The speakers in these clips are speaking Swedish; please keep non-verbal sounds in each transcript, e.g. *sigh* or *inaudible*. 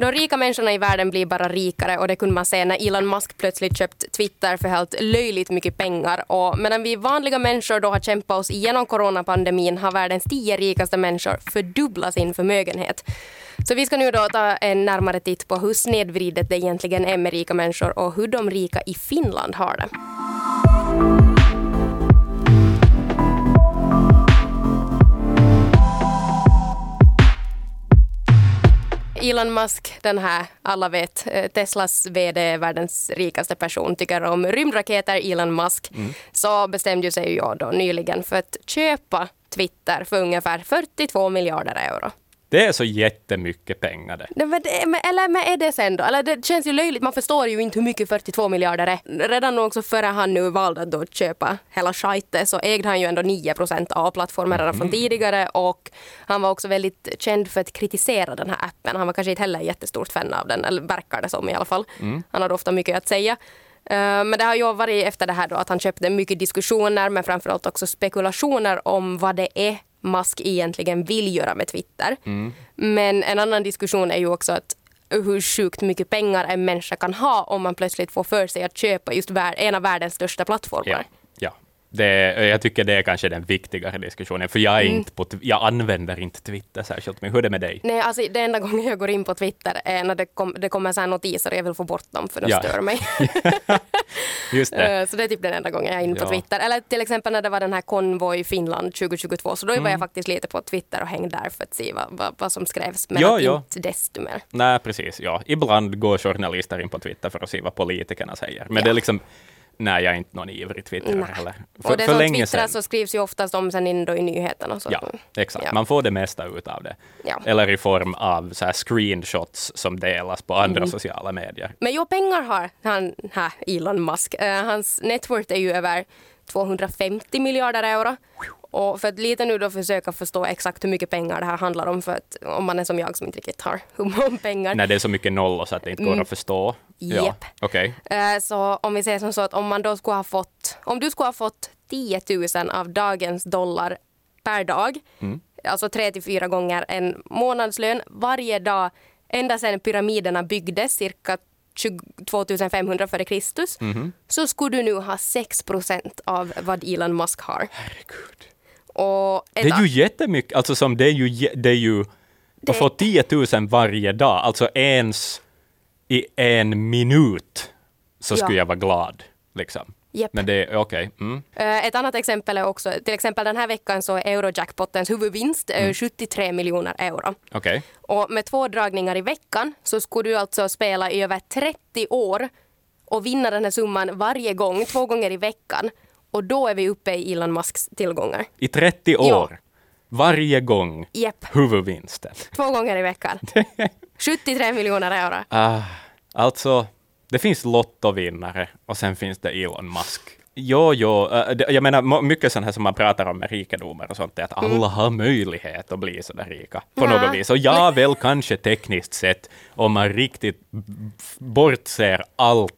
De rika människorna i världen blir bara rikare och det kunde man se när Elon Musk plötsligt köpt Twitter för helt löjligt mycket pengar. Och medan vi vanliga människor då har kämpat oss igenom coronapandemin har världens tio rikaste människor fördubblat sin förmögenhet. Så vi ska nu då ta en närmare titt på hur snedvridet det egentligen är med rika människor och hur de rika i Finland har det. Elon Musk, den här, alla vet, eh, Teslas VD, världens rikaste person, tycker om rymdraketer, Elon Musk, mm. så bestämde sig jag då nyligen för att köpa Twitter för ungefär 42 miljarder euro. Det är så jättemycket pengar det. Nej, men det men, eller men är det sen då? Eller det känns ju löjligt, man förstår ju inte hur mycket 42 miljarder är. Redan också före han nu valde att då köpa hela skiten så ägde han ju ändå 9 procent av plattformen redan mm. från tidigare och han var också väldigt känd för att kritisera den här appen. Han var kanske inte heller jättestort fan av den, eller verkar det som i alla fall. Mm. Han hade ofta mycket att säga. Eh, men det har ju varit efter det här då att han köpte mycket diskussioner men framförallt också spekulationer om vad det är Musk egentligen vill göra med Twitter. Mm. Men en annan diskussion är ju också att hur sjukt mycket pengar en människa kan ha om man plötsligt får för sig att köpa just en av världens största plattformar. Ja. Det, jag tycker det är kanske den viktigare diskussionen, för jag, är mm. inte på, jag använder inte Twitter särskilt, men hur är det med dig? Nej, alltså det enda gången jag går in på Twitter är när det, kom, det kommer så här notiser och jag vill få bort dem för de ja. stör mig. *laughs* Just det. Eh, så det är typ den enda gången jag är inne på ja. Twitter. Eller till exempel när det var den här Konvoj Finland 2022, så då mm. var jag mm. faktiskt lite på Twitter och hängde där för att se vad, vad, vad som skrevs, men ja, ja. inte desto mer. Nej, precis. Ja. Ibland går journalister in på Twitter för att se vad politikerna säger, men det är liksom Nej, jag är inte någon ivrig twittrare heller. För, och det för som länge twittras så skrivs ju oftast om sen in då i nyheterna. Så. Ja, exakt. Ja. Man får det mesta ut av det. Ja. Eller i form av så screenshots som delas på andra mm. sociala medier. Men jo, pengar har han här, Elon Musk. Uh, hans network är ju över 250 miljarder euro. Och för att lite nu då försöka förstå exakt hur mycket pengar det här handlar om för att om man är som jag som inte riktigt har *laughs* hur om pengar. När det är så mycket nollor så att det inte går mm. att förstå. Japp. Ja. Okay. Uh, så om vi säger som så att om man då skulle ha fått, om du skulle ha fått 10 000 av dagens dollar per dag, mm. alltså tre till fyra gånger en månadslön varje dag ända sedan pyramiderna byggdes cirka 2500 före Kristus, mm -hmm. så skulle du nu ha 6 procent av vad Elon Musk har. Herregud. Och det är ju jättemycket, alltså som det är ju, det är ju det... att få 10 000 varje dag, alltså ens i en minut, så skulle ja. jag vara glad. Liksom. Yep. Men det är okej. Okay. Mm. Uh, ett annat exempel är också, till exempel den här veckan så är Eurojackpottens huvudvinst mm. 73 miljoner euro. Okay. Och med två dragningar i veckan så skulle du alltså spela i över 30 år och vinna den här summan varje gång, två gånger i veckan. Och då är vi uppe i Elon Musks tillgångar. I 30 år? Ja. Varje gång? Yep. Huvudvinsten? *laughs* Två gånger i veckan. *laughs* 73 miljoner euro. Ah, alltså, det finns lottovinnare och sen finns det Elon Musk. Jo, jo, äh, jag menar mycket sånt här som man pratar om med rikedomar och sånt, är att alla mm. har möjlighet att bli sådär rika på ja. något vis. Och ja, väl kanske tekniskt sett, om man riktigt bortser allt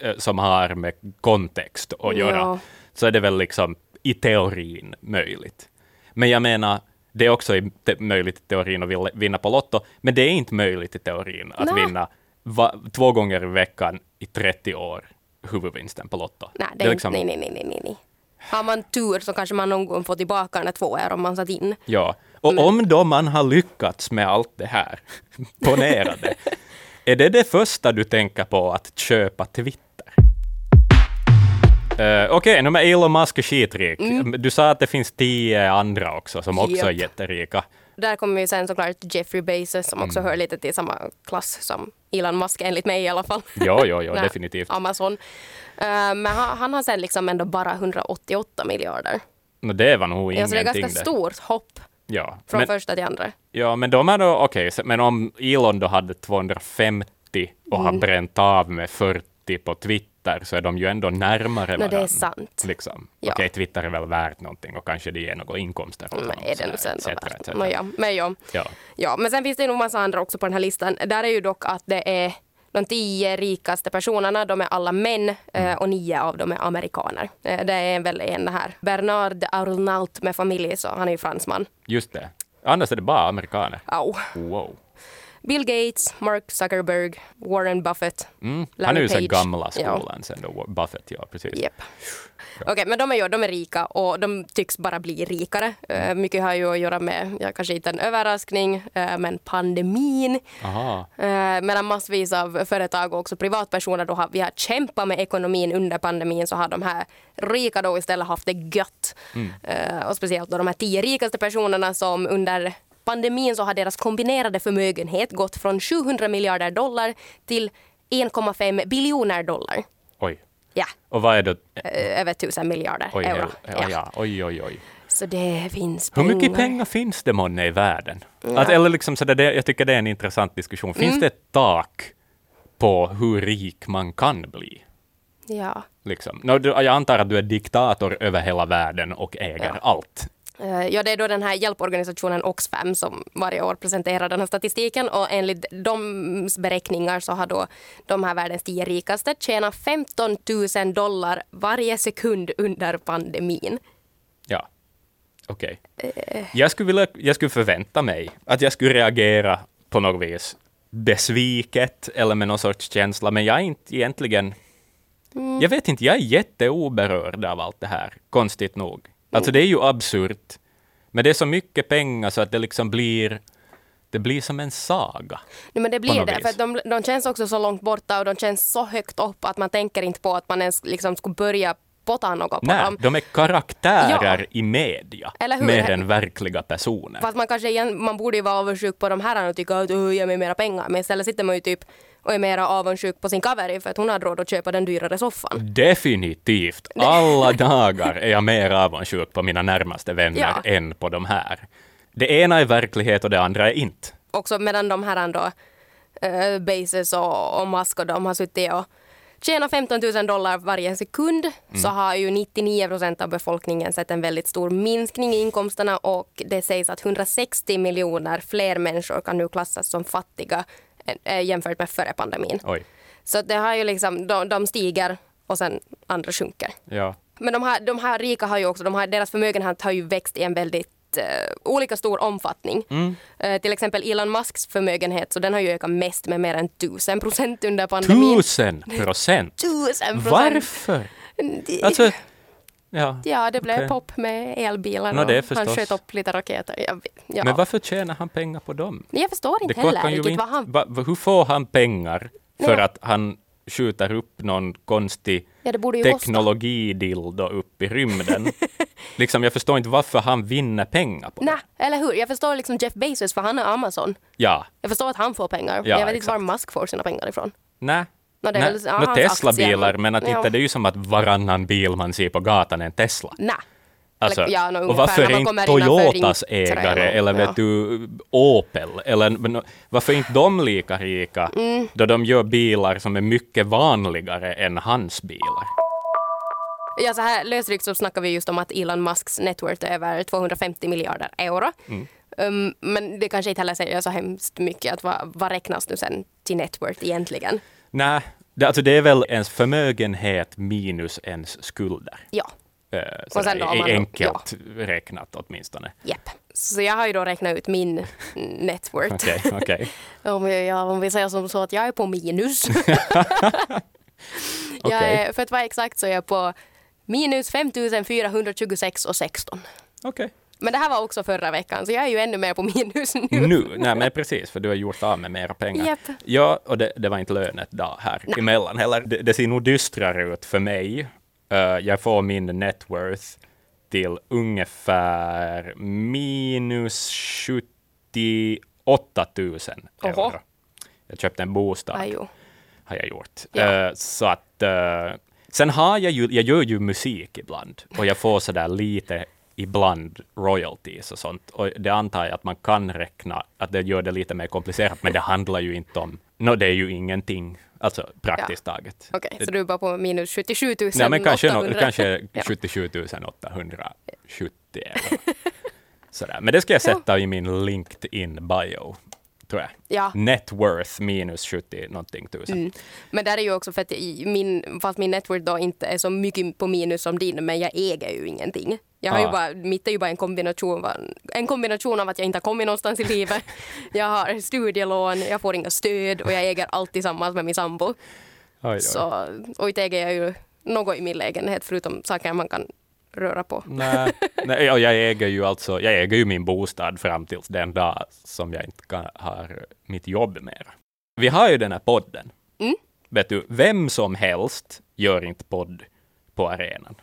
äh, som har med kontext att göra, ja. Så är det väl liksom i teorin möjligt. Men jag menar, det är också möjligt i teorin att vinna på Lotto, men det är inte möjligt i teorin att Nå. vinna va, två gånger i veckan i 30 år huvudvinsten på Lotto. Nej, det är, det är liksom... nej, nej, nej, nej, nej. Har man tur så kanske man någon gång får tillbaka den två euro man satt in. Ja, och Men... om då man har lyckats med allt det här, *laughs* ponera det, *laughs* är det det första du tänker på att köpa Twitter? Uh, Okej, okay, nu Elon Musk är skitrik. Mm. Du sa att det finns tio andra också som också yep. är jätterika. Där kommer ju sen såklart Jeffrey Bezos som också mm. hör lite till samma klass som Elon Musk, enligt mig i alla fall. Jo, jo, jo definitivt. Amazon. Uh, men han, han, har sen liksom ändå bara 188 miljarder. No, det var nog ingenting. Alltså det är ganska det. stort hopp. Ja, från men, första till andra. Ja, men de är då okej, okay, men om Elon då hade 250 och mm. har bränt av med 40 på Twitter Twitter så är de ju ändå närmare varandra. det är sant. Liksom. Ja. Okej, Twitter är väl värt någonting och kanske det ger några inkomster. Men är det nu sen värt? No, ja. Men, ja. Ja. ja, men sen finns det nog massa andra också på den här listan. Där är ju dock att det är de tio rikaste personerna, de är alla män eh, mm. och nio av dem är amerikaner. Eh, det är väl en här, Bernard Arnault med familj, så han är ju fransman. Just det. Annars är det bara amerikaner. Au. Wow. Bill Gates, Mark Zuckerberg, Warren Buffett, Mm. Larry Han är ju så gamla Ja. skolan sen då, Buffett, ja precis. Japp. Okej, men de är ju de är rika och de tycks bara bli rikare. Eh, mycket har ju att göra med, ja, kanske inte en överraskning, eh, men pandemin. Aha. Eh, medan massvis av företag och också privatpersoner då har, vi har kämpat med ekonomin under pandemin så har de här rika då istället haft det gött. Eh, och speciellt då de här tio rikaste personerna som under pandemin så har deras kombinerade förmögenhet gått från 700 miljarder dollar till 1,5 biljoner dollar. Oj. Ja, Och vad är det? eh, över tusen miljarder Oj, euro. ja. Ja. oj, oj, oj. Så det finns Hur pengar. mycket pengar finns det månne i världen? Att, eller liksom så där, det, jag tycker det är en intressant diskussion. Finns Mm. det ett tak på hur rik man kan bli? Ja. Liksom? Jag antar att du är diktator över hela världen och äger Ja. allt. Eh, Ja, det är då den här hjälporganisationen Oxfam som varje år presenterar den här statistiken och enligt de beräkningar så har då de här världens tio rikaste tjänat 15 000 dollar varje sekund under pandemin. Ja. Okej. Eh. Jag, skulle vilja, jag skulle förvänta mig att jag skulle reagera på något vis besviket eller med någon sorts känsla, men jag är inte egentligen... Mm. Jag vet inte, jag är jätteoberörd av allt det här, konstigt nog. Alltså det är ju absurt, men det är så mycket pengar så att det liksom blir... Det blir som en saga. Nej, men det blir det, vis. för att de, de känns också så långt borta och de känns så högt upp att man tänker inte på att man ens liksom skulle börja potta något på Nej, dem. de är karaktärer i media, mer än verkliga personer. Fast man kanske igen, man borde ju vara avundsjuk på de här och tycka att "Åh, ge mig mera pengar. Men istället sitter man ju typ och är mera avundsjuk på sin kaveri för att hon har råd att köpa den dyrare soffan. Definitivt. Alla dagar är jag mer avundsjuk på mina närmaste vänner Ja. än på de här. Det ena är verklighet och det andra är inte. Också medan de här då, uh, Bezos och, och Musk och de har suttit och tjänat 15 000 dollar varje sekund så har ju 99 procent av befolkningen sett en väldigt stor minskning i inkomsterna och det sägs att 160 miljoner fler människor kan nu klassas som fattiga jämfört med före pandemin. Oj. Så det har ju liksom, de, de stiger och sen andra sjunker. Ja. Men de här, de här rika har ju också, de här, deras förmögenhet har ju växt i en väldigt eh, olika stor omfattning. Eh, till exempel Elon Musks förmögenhet, så den har ju ökat mest med mer än tusen procent under pandemin. Tusen procent! *laughs* Tusen procent! Varför? Alltså, ja. Ja, det blev okej. pop med elbilar det han sköt upp lite raketer. Vet- ja. Men varför tjänar han pengar på dem? jag förstår inte Det heller ju inte, han... va, hur får han pengar för Nej. att han skjuter upp någon konstig Ja, teknologidildo upp i rymden? *laughs* liksom, jag förstår inte varför han vinner pengar på det. Nej, eller hur? Jag förstår liksom Jeff Bezos för han är Amazon. Ja, Jag förstår att han får pengar. Ja, jag vet inte var exakt. Musk får sina pengar ifrån. nej. Nå, det är väl- ja, hans Tesla-bilar, men att Ja. inte det är ju som att varannan bil man ser på gatan är en Tesla. Nej. Alltså, Eller, ja, nå, och varför är inte Toyotas ägare eller ja. vet du Opel, eller men, varför är inte de lika rika Mm. då de gör bilar som är mycket vanligare än hans bilar? Ja, så här lösryckt så snackar vi just om att Elon Musks net worth är över 250 miljarder euro. Mm. Um, men det kanske inte heller säger så hemskt mycket. Att vad, vad räknas nu sen till net worth egentligen? Nej, det, alltså det är väl ens förmögenhet minus ens skulder. Ja, Eh, Och sen då har man- enkelt räknat åtminstone. jepp. Så jag har ju då räknat ut min *laughs* net worth. Okej, okej. *laughs* om, jag, om vi säger som så att jag är på minus. *laughs* jag Okej. är, för att vara exakt så är jag på minus 5426 och 16. Okej. Men det här var också förra veckan, så jag är ju ännu mer på minus nu. Nu, nej men precis, för du har gjort av med mera pengar. Japp. Ja, och det, det var inte lönet dag här emellan heller. Det, det ser nog dystrare ut för mig. Eh, jag får min net worth till ungefär minus 78 000 euro. Oho. Jag köpte en bostad, Ajo. har jag gjort. Ja. Eh, så att, eh, sen har jag ju, jag gör ju musik ibland och jag får sådär lite ibland royalties och sånt. Och det antar jag att man kan räkna, att det gör det lite mer komplicerat, men det handlar ju inte om, no, det är ju ingenting, alltså praktiskt taget. Okej, så du är bara på minus 77 000 Nej, men kanske, no, 800. kanske Ja. 77 870 eller sådär. Men det ska jag sätta i min LinkedIn-bio, tror jag. Ja. Net worth minus 70 någonting tusen. Mm. Men där är ju också för att min, fast min network då inte är så mycket på minus som din, men jag äger ju ingenting. Jag har ju bara, mitt är ju bara en kombination, en kombination av att jag inte har kommit någonstans i livet. *laughs* Jag har studielån, jag får inga stöd och jag äger allt tillsammans med min sambo. Oj, oj. Så, och inte äger jag ju något i min lägenhet förutom saker man kan röra på. Nej, *laughs* nej, ja, jag äger ju alltså, jag äger ju min bostad fram tills den dag som jag inte kan, har mitt jobb mer. Vi har ju den här podden. Mm. Vet du, vem som helst gör inte podd på arenan.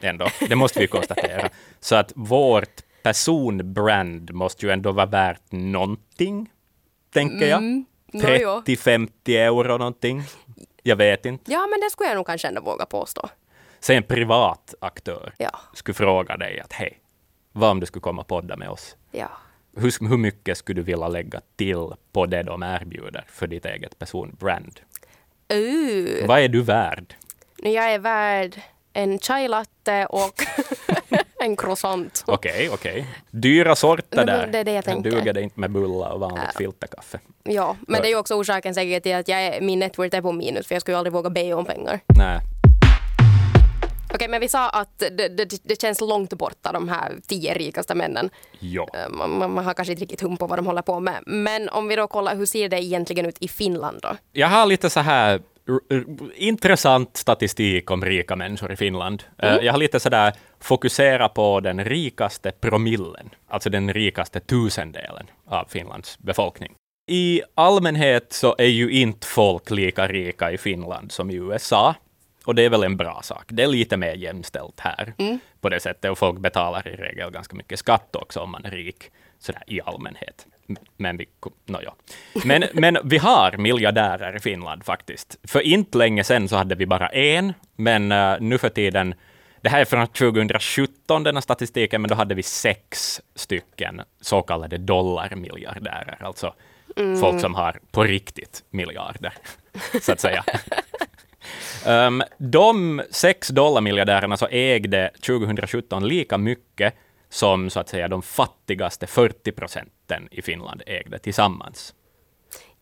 Ändå, det måste vi konstatera. Så att vårt personbrand måste ju ändå vara värt någonting, tänker jag. Mm. Nå, jo. 30-50 euro någonting. Jag vet inte. Ja, men det skulle jag nog kanske ändå våga påstå. Säg en privat aktör Ja, skulle fråga dig att hej, vad om du skulle komma och podda med oss? ja. Hur, hur mycket skulle du vilja lägga till på det de erbjuder för ditt eget personbrand? Uh, Vad är du värd? jag är värd en chai latte och *laughs* en croissant. Okej, okej. Dyra sorter där. det är det jag tänker. duger det inte med bullar och vanligt Äh. filterkaffe. Ja, men det är ju också orsaken säkert till att jag är, min networth är på minus för jag skulle ju aldrig våga be om pengar. Nej. Okej, men vi sa att det, det, det känns långt borta de här tio rikaste männen. Jo. Eh, Man, man, har kanske inte riktigt hum på vad de håller på med. Men om vi då kollar, hur ser det egentligen ut i Finland då? Jag har lite så här intressant statistik om rika människor i Finland. Eh, Jag har lite så där fokusera på den rikaste promillen, alltså den rikaste tusendelen av Finlands befolkning. I allmänhet så är ju inte folk lika rika i Finland som i USA. Och det är väl en bra sak. Det är lite mer jämställt här på det sättet. Och folk betalar i regel ganska mycket skatt också om man är rik, sådär i allmänhet. Men vi, no, ja. men, men vi har miljardärer i Finland faktiskt. För inte länge sedan så hade vi bara en, men eh, nu för tiden, det här är från 2017 den här statistiken, men då hade vi sex stycken så kallade dollarmiljardärer, alltså folk som har på riktigt miljarder, *laughs* så att säga. Um, de sex dollarmiljardärerna så ägde 2017 lika mycket som så att säga de fattigaste 40 procenten i Finland ägde tillsammans.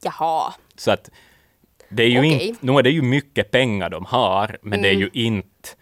Jaha. Så att det är ju Okej. inte, nu är det ju mycket pengar de har, men det är Mm. ju inte uh,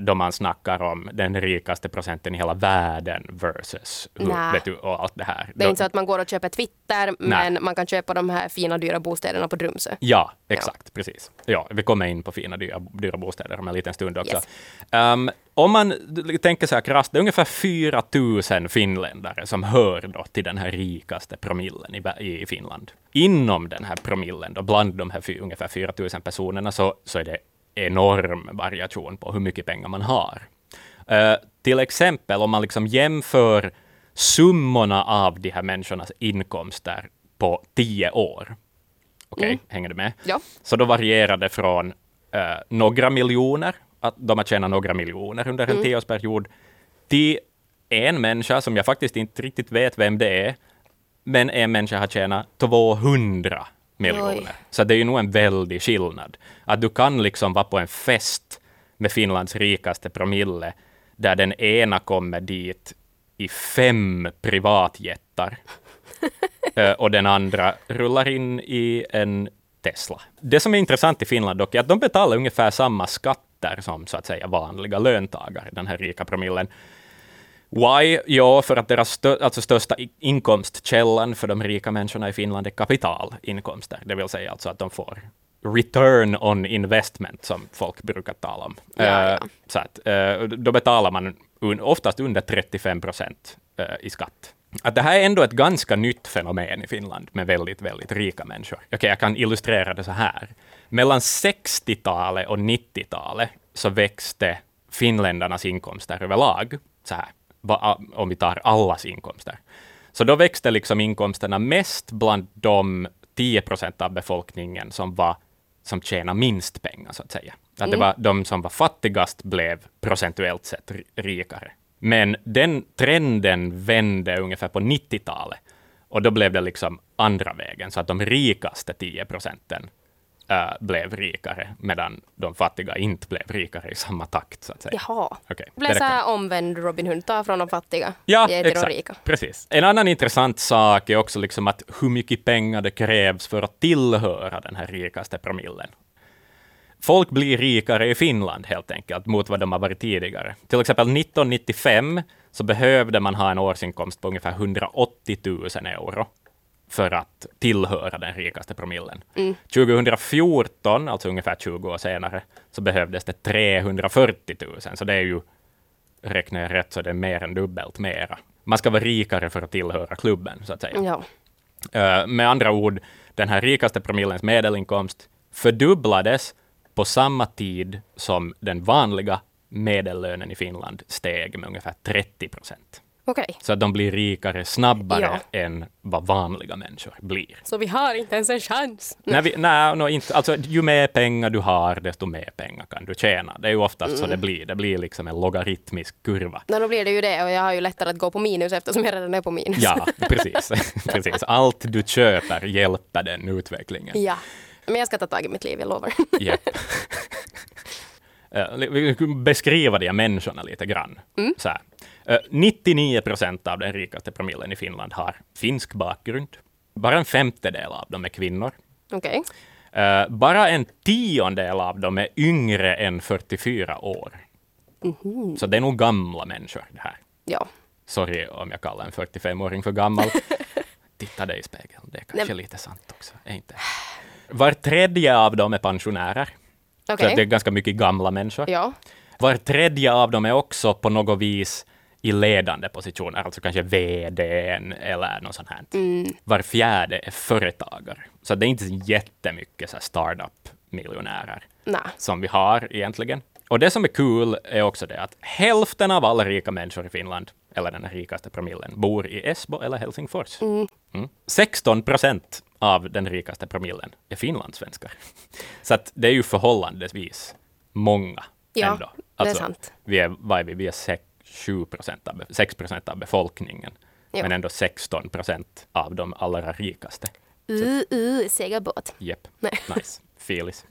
då man snackar om den rikaste procenten i hela världen versus hur, Nä. vet du, och allt det här. Det är Då- inte så att man går och köper Twitter, men man kan köpa de här fina dyra bostäderna på Drumsö. Ja, exakt, precis. Ja, vi kommer in på fina dyra, dyra bostäder om en liten stund också. Yes. Um, om man tänker så här krasst, det är ungefär 4 000 finländare som hör då till den här rikaste promillen i, i Finland. Inom den här promillen, då, bland de här ungefär 4 000 personerna, så, så är det enorm variation på hur mycket pengar man har. Eh, till exempel om man liksom jämför summorna av de här människornas inkomster på 10 år. Okej, hänger du med? Ja. Så då varierar det från eh, några miljoner, att de har tjänat några miljoner under en tioårsperiod, till en människa som jag faktiskt inte riktigt vet vem det är, men en människa har tjänat 200 miljoner. Oj. Så det är ju nog en väldig skillnad. Att du kan liksom vara på en fest med Finlands rikaste promille, där den ena kommer dit i fem privatjättar *laughs* Eh, och den andra rullar in i en Tesla. Det som är intressant i Finland dock är att de betalar ungefär samma skatter som så att säga vanliga löntagare, den här rika promillen. Why? Ja, för att deras stö alltså största inkomstkällan för de rika människorna i Finland är kapitalinkomster, det vill säga alltså att de får return on investment, som folk brukar tala om. Ja, ja. Så att, eh, då betalar man un, oftast under 35 procent eh, i skatt. Att det här är ändå ett ganska nytt fenomen i Finland med väldigt, väldigt rika människor. Okej, jag kan illustrera det så här. Mellan 60-talet och 90-talet så växte finländarnas inkomster överlag, så här, om vi tar allas inkomster. Så då växte liksom inkomsterna mest bland de 10 procent av befolkningen som var som tjänar minst pengar, så att säga. Att det var de som var fattigast blev procentuellt sett ri- rikare. Men den trenden vände ungefär på 90-talet. Och då blev det liksom andra vägen, så att de rikaste 10 procenten äh, blev rikare, medan de fattiga inte blev rikare i samma takt, så att säga. Jaha. Okej, Det blev så här omvänd Robin Hood, ta från de fattiga, Ja, ge till exakt. de rika. Precis. En annan intressant sak är också liksom att hur mycket pengar det krävs för att tillhöra den här rikaste promillen. folk blir rikare i Finland helt enkelt mot vad de har varit tidigare. Till exempel 1995 så behövde man ha en årsinkomst på ungefär 180 000 euro för att tillhöra den rikaste promillen. Mm. 2014, alltså ungefär 20 år senare, så behövdes det 340 000. Så det är ju, räknar jag rätt, så det är mer än dubbelt mera. Man ska vara rikare för att tillhöra klubben, så att säga. Ja. Uh, med andra ord, den här rikaste promillens medelinkomst fördubblades på samma tid som den vanliga medellönen i Finland steg med ungefär 30 procent. Okej. Så att de blir rikare snabbare Ja. än vad vanliga människor blir. Så vi har inte ens en chans. Nej, vi, nej no, inte, alltså, ju mer pengar du har, desto mer pengar kan du tjäna. Det är ju oftast så det blir. Det blir liksom en logaritmisk kurva. Nej, då blir det ju det och jag har ju lättare att gå på minus eftersom jag redan är på minus. Ja, *laughs* precis. *laughs* precis. Allt du köper hjälper den utvecklingen. ja. Men jag ska ta tag i mitt liv, jag lovar. Japp. *laughs* Eh, beskriva de här människorna lite grann. Så här. Eh, 99 procent av den rikaste promillen i Finland har finsk bakgrund. Bara en femtedel av dem är kvinnor. Okej. Eh, bara en tiondel av dem är yngre än 44 år. Så det är nog gamla människor det här. Ja. Sorry om jag kallar en 45-åring för gammal. *laughs* Titta dig i spegeln, det är kanske Nej. lite sant också. Är inte? Var tredje av dem är pensionärer. Så Okej. att det är ganska mycket gamla människor. Ja. Var tredje av dem är också på något vis i ledande positioner, alltså kanske VD eller något sånt här. Var fjärde är företagare. Så det är inte jättemycket så startup-miljonärer som vi har egentligen. Och det som är kul är också det att hälften av alla rika människor i Finland, eller den rikaste promillen, bor i Esbo eller Helsingfors. Mm. 16 procent av den rikaste promillen är finlandssvenskar. *laughs* Så att det är ju förhållandevis många Ja, ändå. det är sant. Vi är, vad är vi? Vi är 6, 7 procent av, 6 procent av befolkningen, Ja. men ändå 16 procent av de allra rikaste. Uh, uh, segelbåt. Japp, nice. Feelis.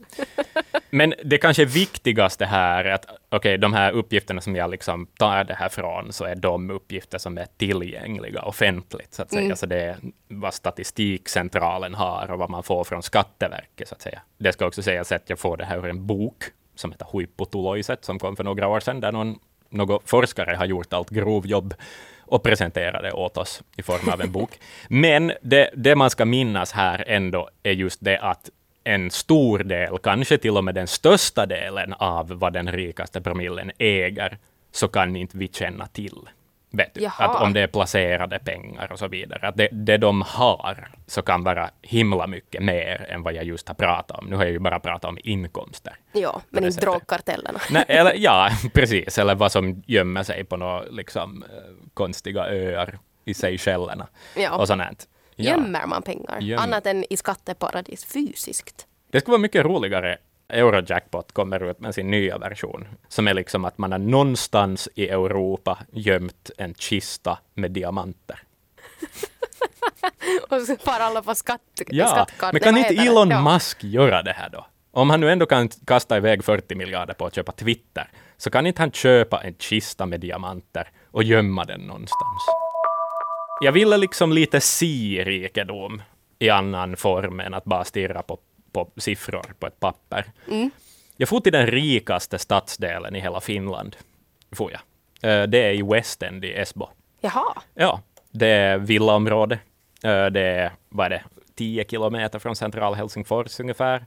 Men det kanske viktigaste här är att okej, de här uppgifterna som jag liksom tar det här från, så är de uppgifter som är tillgängliga offentligt, så att säga. Så det är vad Statistikcentralen har och vad man får från Skatteverket, så att säga. Det ska också sägas att jag får det här ur en bok som heter Huipputuloiset, som kom för några år sedan, där någon, någon forskare har gjort allt grovjobb och presenterat det åt oss i form av en bok. *laughs* Men det, det man ska minnas här ändå är just det att en stor del, kanske till och med den största delen av vad den rikaste promillen äger, så kan inte vi känna till. Vet du? Jaha. Att om det är placerade pengar och så vidare. Att det, det de har så kan vara himla mycket mer än vad jag just har pratat om. Nu har jag ju bara pratat om inkomster. Ja, men inte drogkartellerna. Nej, *laughs* eller, ja, precis. Eller vad som gömmer sig på några liksom, eh, konstiga öar i Seychellerna. Ja. Och sånt. Ja. Gömmer man pengar? Göm- Annat än i skatteparadis fysiskt. Det skulle vara mycket roligare. Eurojackpot kommer ut med sin nya version, som är liksom att man har någonstans i Europa gömt en kista med diamanter. *laughs* Och så far alla på skatt, Ja, men kan inte Elon det? Musk göra det här då? Om han nu ändå kan kasta iväg 40 miljarder på att köpa Twitter, så kan inte han köpa en kista med diamanter och gömma den någonstans? Jag ville liksom lite se rikedom i annan form än att bara stirra på, på siffror på ett papper. Jag får till den rikaste stadsdelen i hela Finland. Får jag. Eh, Det är i West End i Esbo. Jaha. Ja, det är villaområde. Eh, Det är, vad är det, 10 kilometer från central Helsingfors ungefär.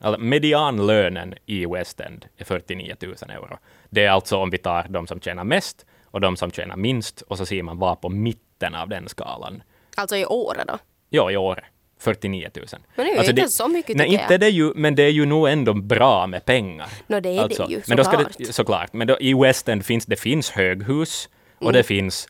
Alltså, medianlönen i West End är 49 000 euro. Det är alltså om vi tar de som tjänar mest och de som tjänar minst och så ser man var på mitten av den skalan. Alltså i Åre då? Ja, i år. 49 000. Men det är ju inte så mycket, Nej, tycker inte jag. det ju, men det är ju nog ändå bra med pengar. Nå, det är det ju, men såklart. det, såklart. Men då, i West End finns det finns höghus och Mm. det finns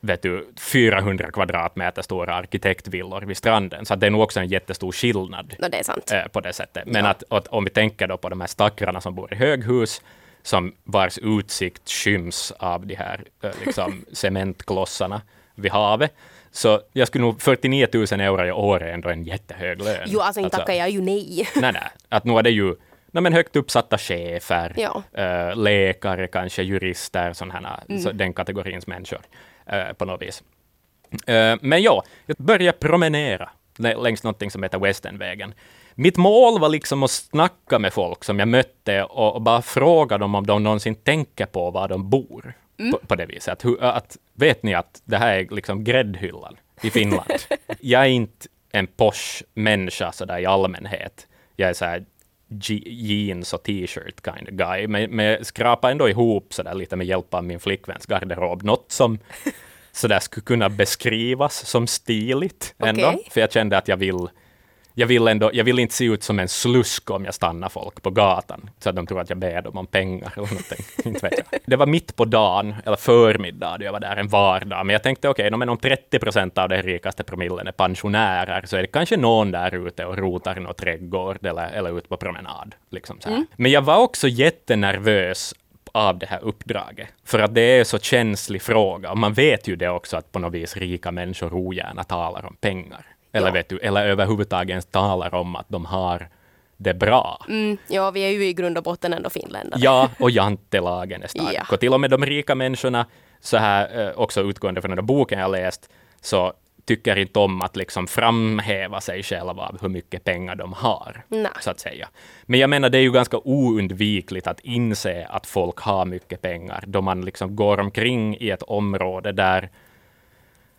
vet du, 400 kvadratmeter stora arkitektvillor vid stranden. Så det är nog också en jättestor skillnad Nå, det är sant. eh, på det sättet. Men Ja. att, att om vi tänker då på de här stackarna som bor i höghus, som vars utsikt skyms av de här eh, liksom, *laughs* cementklossarna vid havet, så jag skulle nog 49 000 euro i år är ändå en jättehög lön. Jo, alltså inte tackar jag ju nej. *laughs* Nej, nej. Att nu är det ju nej, men högt uppsatta chefer, Ja. eh, läkare, kanske jurister, sådana Mm. så den kategorins människor eh, på något vis. Eh, men ja, jag började promenera lä- längs någonting som heter Westernvägen. Mitt mål var liksom att snacka med folk som jag mötte och, och bara fråga dem om de någonsin tänker på var de bor. På, på det viset. Att, att, vet ni att det här är liksom gräddhyllan i Finland? *laughs* jag är inte en posh-människa sådär i allmänhet. Jag är så här jeans och t-shirt kind of guy, men, men jag skrapar ändå ihop sådär lite med hjälp av min flickväns garderob. Något som *laughs* sådär skulle kunna beskrivas som stiligt ändå. Okej. För jag kände att jag vill, jag vill ändå, jag vill inte se ut som en slusk om jag stannar folk på gatan, så att de tror att jag ber dem om pengar eller någonting. *laughs* inte vet jag. Det var mitt på dagen, eller förmiddag, då jag var där en vardag, men jag tänkte okej, okay, om 30 procent av den rikaste promillen är pensionärer, så är det kanske någon där ute och rotar i någon trädgård eller, eller ut på promenad. Liksom så här. Men jag var också jättenervös av det här uppdraget. För att det är så känslig fråga. Och man vet ju det också att på något vis rika människor ogärna talar om pengar. Eller, Ja. vet du, eller överhuvudtaget ens talar om att de har det bra. Mm, ja, vi är ju i grund och botten ändå finländare. Ja, och jantelagen är stark. Ja. Och till och med de rika människorna, så här, eh, också utgående från den där boken jag läst, så tycker inte om att liksom framhäva sig själva av hur mycket pengar de har, Nej. så att säga. Men jag menar, det är ju ganska oundvikligt att inse att folk har mycket pengar, då man liksom går omkring i ett område där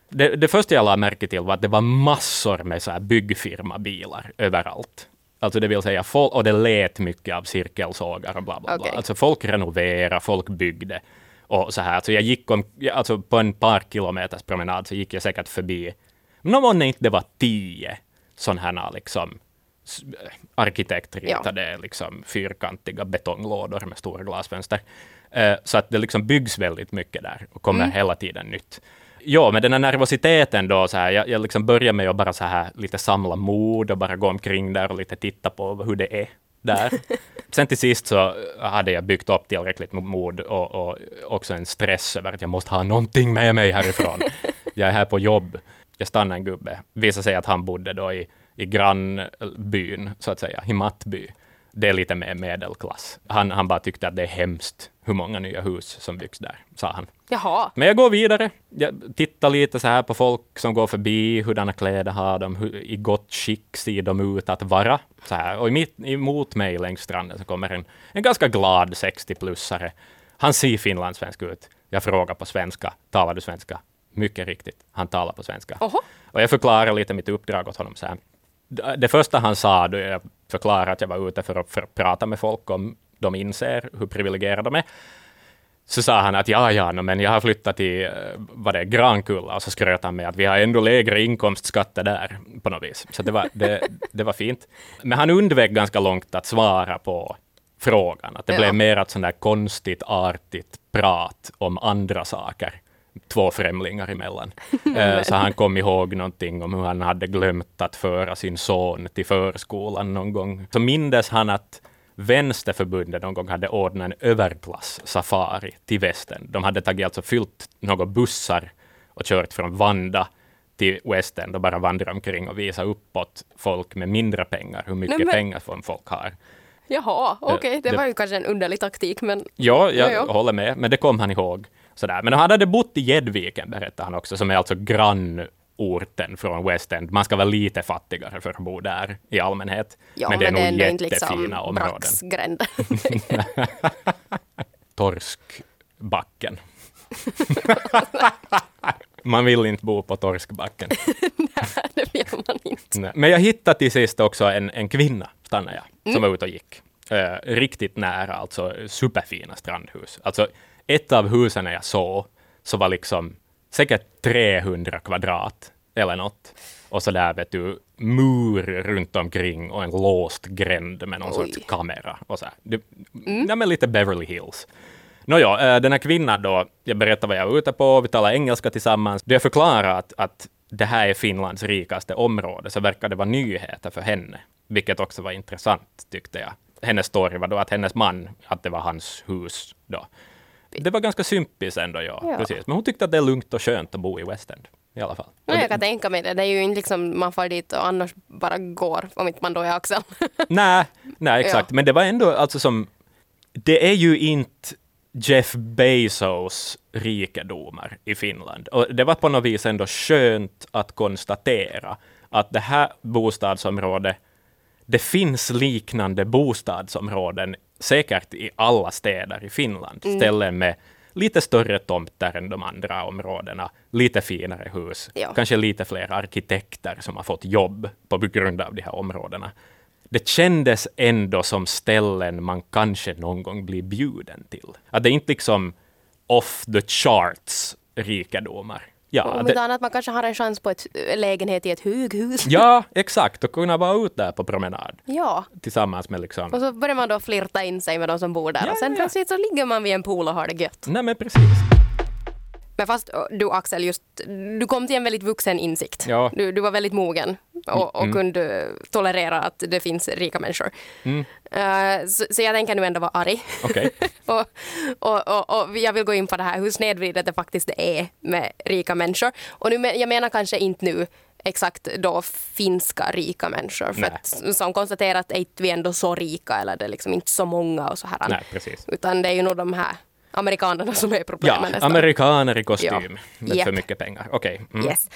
det, det första jag lade märke till var att det var massor med så här byggfirmabilar överallt. Alltså det vill säga, folk, och det lät mycket av cirkelsågar och bla bla bla. Okej. Alltså folk renoverade, folk byggde och så här. Så jag gick om, alltså på en par kilometers promenad så gick jag säkert förbi, men om inte det var tio sådana här liksom s- arkitektritade liksom fyrkantiga betonglådor med stora glasfönster. Eh, så att det liksom byggs väldigt mycket där och kommer hela tiden nytt. Ja, men den här nervositeten då, så här, jag, jag liksom börjar med att bara så här lite samla mod och bara gå omkring där och lite titta på hur det är där. *laughs* Sen till sist så hade jag byggt upp tillräckligt med mod och, och också en stress över att jag måste ha någonting med mig härifrån. *laughs* Jag är här på jobb. Jag stannade en gubbe. Visade sig att han bodde då i, i grannbyn, så att säga, i Mattby. Det är lite mer medelklass. Han, han bara tyckte att det är hemskt hur många nya hus som byggs där, sa han. Jaha. Men jag går vidare. Jag tittar lite så här på folk som går förbi, hurdana kläder har de, hur, i gott skick ser de ut att vara. Så här. Och mitt, emot mig längs stranden så kommer en, en ganska glad 60-plussare. Han ser finlandssvensk ut. Jag frågar på svenska, talar du svenska? Mycket riktigt, han talar på svenska. Oho. Och jag förklarar lite mitt uppdrag åt honom. Så här. Det- första han sa då jag förklarade att jag var ute för att, för att prata med folk om de inser hur privilegierade de är, så sa han att ja, ja, no, men jag har flyttat till eh, vad det är, Grankulla och så skröt han med att vi har ändå lägre inkomstskatter där på något vis. Så det var, det, det var fint. Men han undvek ganska långt att svara på frågan. Att det Ja. blev mer ett sånt där konstigt, artigt prat om andra saker två främlingar emellan. *laughs* Eh, så han kom ihåg någonting om hur han hade glömt att föra sin son till förskolan någon gång. Så mindes han att Vänsterförbundet någon gång hade ordnat en överklass-safari till västern. De hade tagit alltså fyllt några bussar och kört från Vanda till Western och bara vandrat omkring och visat uppåt folk med mindre pengar, hur mycket Nej, men- pengar som folk har. Jaha, okej. det det- var ju kanske en underlig taktik, men Ja, jag Jo, jo. håller med, men det kom han ihåg. Sådär. Men han hade bott i Gäddviken, berättade han också, som är alltså grannorten från West End. Man ska vara lite fattigare för att bo där i allmänhet. ja, men det är nog ändå jättefina inte liksom områden. *laughs* Torskbacken. man vill inte bo på Torskbacken. *laughs* det vill man inte. Nej. Men jag hittade till sist också en, en kvinna, stannade jag, Mm. som var ute och gick. Eh, riktigt nära, alltså superfina strandhus. Alltså ett av husen jag såg, så var liksom säkert 300 kvadrat eller något. Och så där vet du, mur runt omkring och en låst gränd med någon Oj. sorts kamera. Och så här. Det, ja, men lite Beverly Hills. Nåja, eh, den här kvinnan då, jag berättade vad jag var ute på, vi talade engelska tillsammans. Då jag förklarade att, att det här är Finlands rikaste område, så verkade det vara nyheter för henne, vilket också var intressant, tyckte jag. Hennes story var då att hennes man, att det var hans hus då. Det var ganska sympis ändå, ja. Ja. Precis. Men hon tyckte att det är lugnt och skönt att bo i West End, i alla fall. Nej, jag kan tänka mig det. Det är ju inte liksom man far dit och annars bara går, om inte man då är Axel. *laughs* Nej, nej exakt. Men det var ändå alltså som... Det är ju inte Jeff Bezos rikedomar i Finland. Och det var på något vis ändå skönt att konstatera att det här bostadsområdet, det finns liknande bostadsområden säkert i alla städer i Finland. Mm. Ställen med lite större tomter än de andra områdena, lite finare hus, Ja. kanske lite fler arkitekter som har fått jobb på grund av de här områdena. Det kändes ändå som ställen man kanske någon gång blir bjuden till. Att det är inte liksom off the charts rikedomar. Ja, Om det, inte annat, man kanske har en chans på ett äh, lägenhet i ett höghus. ja, exakt. Och kunna vara ute där på promenad Ja. tillsammans med liksom... Och så börjar man då flirta in sig med de som bor där Ja, och sen ja. plötsligt så ligger man vid en pool och har det gött. Nej, men precis. Men fast du Axel, just, du kom till en väldigt vuxen insikt. Ja. Du, du var väldigt mogen och, och kunde tolerera att det finns rika människor. Eh, så, så jag tänker nu ändå vara arg. Okej. *laughs* och, och, och, och jag vill gå in på det här hur snedvridet det faktiskt är med rika människor. Och nu, jag menar kanske inte nu exakt då finska rika människor. För att, som konstaterat är vi ändå så rika eller det är liksom inte så många och så här. Nej, precis. Utan det är ju nog de här amerikanerna som är Ja, problemet nästan. amerikaner i kostym Ja. med Japp. för mycket pengar. Okej. Mm. Yes.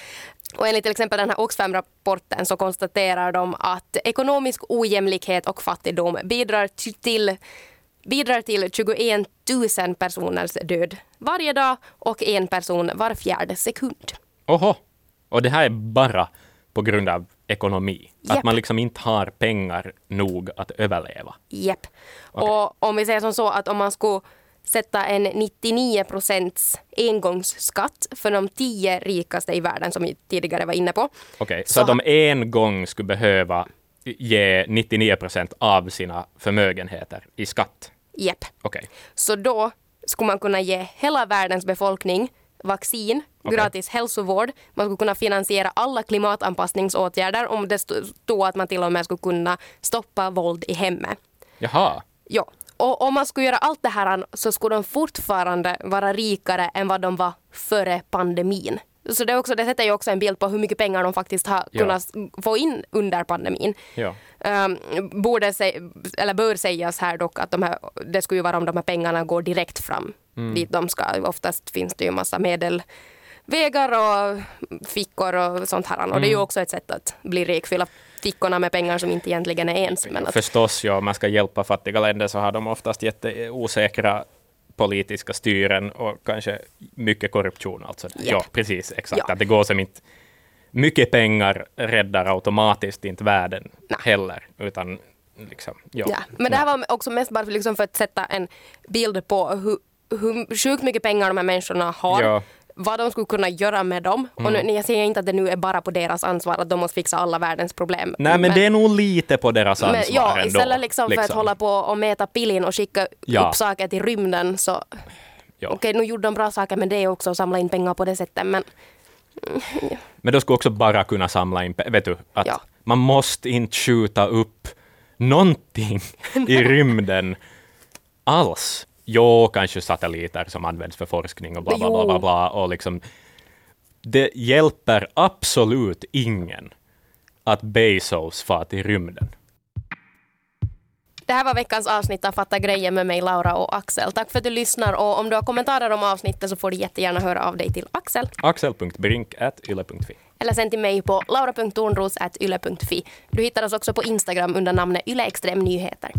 Och enligt till exempel den här Oxfam-rapporten så konstaterar de att ekonomisk ojämlikhet och fattigdom bidrar till bidrar till 21 000 personers död varje dag och en person var fjärde sekund. Oho. Och det här är bara på grund av ekonomi. Att Japp. man liksom inte har pengar nog att överleva. Japp. Okej. Och om vi säger som så att om man skulle sätta en 99 procents engångsskatt för de tio rikaste i världen som vi tidigare var inne på. Okej, så, Så- att de en gång skulle behöva ge 99 procent av sina förmögenheter i skatt. Japp. Okej. Så då skulle man kunna ge hela världens befolkning vaccin, Okej. gratis hälsovård, man skulle kunna finansiera alla klimatanpassningsåtgärder om det stod att man till och med skulle kunna stoppa våld i hemmet. Jaha. Ja. Och om man skulle göra allt det här så skulle de fortfarande vara rikare än vad de var före pandemin. Så det, är också, det sätter ju också en bild på hur mycket pengar de faktiskt har Ja. kunnat få in under pandemin. Ja. Um, borde sä- eller bör sägas här dock att de här, det skulle ju vara om de här pengarna går direkt fram dit de ska. Oftast finns det ju massa medelvägar och fickor och sånt här. Och det är ju också ett sätt att bli rik, fylla fickorna med pengar som inte egentligen är ens. Men att, Förstås, ja, om man ska hjälpa fattiga länder så har de oftast jätteosäkra politiska styren och kanske mycket korruption. Alltså. Ja, precis. Exakt. Ja. Att det går som inte... Mycket pengar räddar automatiskt inte världen Nej. heller, utan liksom... Ja. Ja, men det här var också mest bara för, liksom för att sätta en bild på hur, hur sjukt mycket pengar de här människorna har. Ja. Mm. Vad de skulle kunna göra med dem. Och nu, jag säger inte att det nu är bara på deras ansvar att de måste fixa alla världens problem. Nej, men, det är nog lite på deras ansvar men, ja, ändå. istället liksom för att hålla på och mäta pillin och skicka Ja. upp saker till rymden så Ja. okej, nu gjorde de bra saker men det är också att samla in pengar på det sättet. Men Men då skulle också bara kunna samla in, vet du, att Ja. man måste inte skjuta upp någonting *laughs* i rymden alls. Jo, kanske satelliter som används för forskning och bla bla bla bla, bla och liksom. Det hjälper absolut ingen att Bezos far till rymden. det här var veckans avsnitt av Fatta grejer med mig, Laura och Axel. Tack för att du lyssnar och om du har kommentarer om avsnittet så får du jättegärna höra av dig till Axel. Axel.brink.yle.fi eller sen till mig på laura.tornros.yle.fi. Du hittar oss också på Instagram under namnet yle extrem nyheter.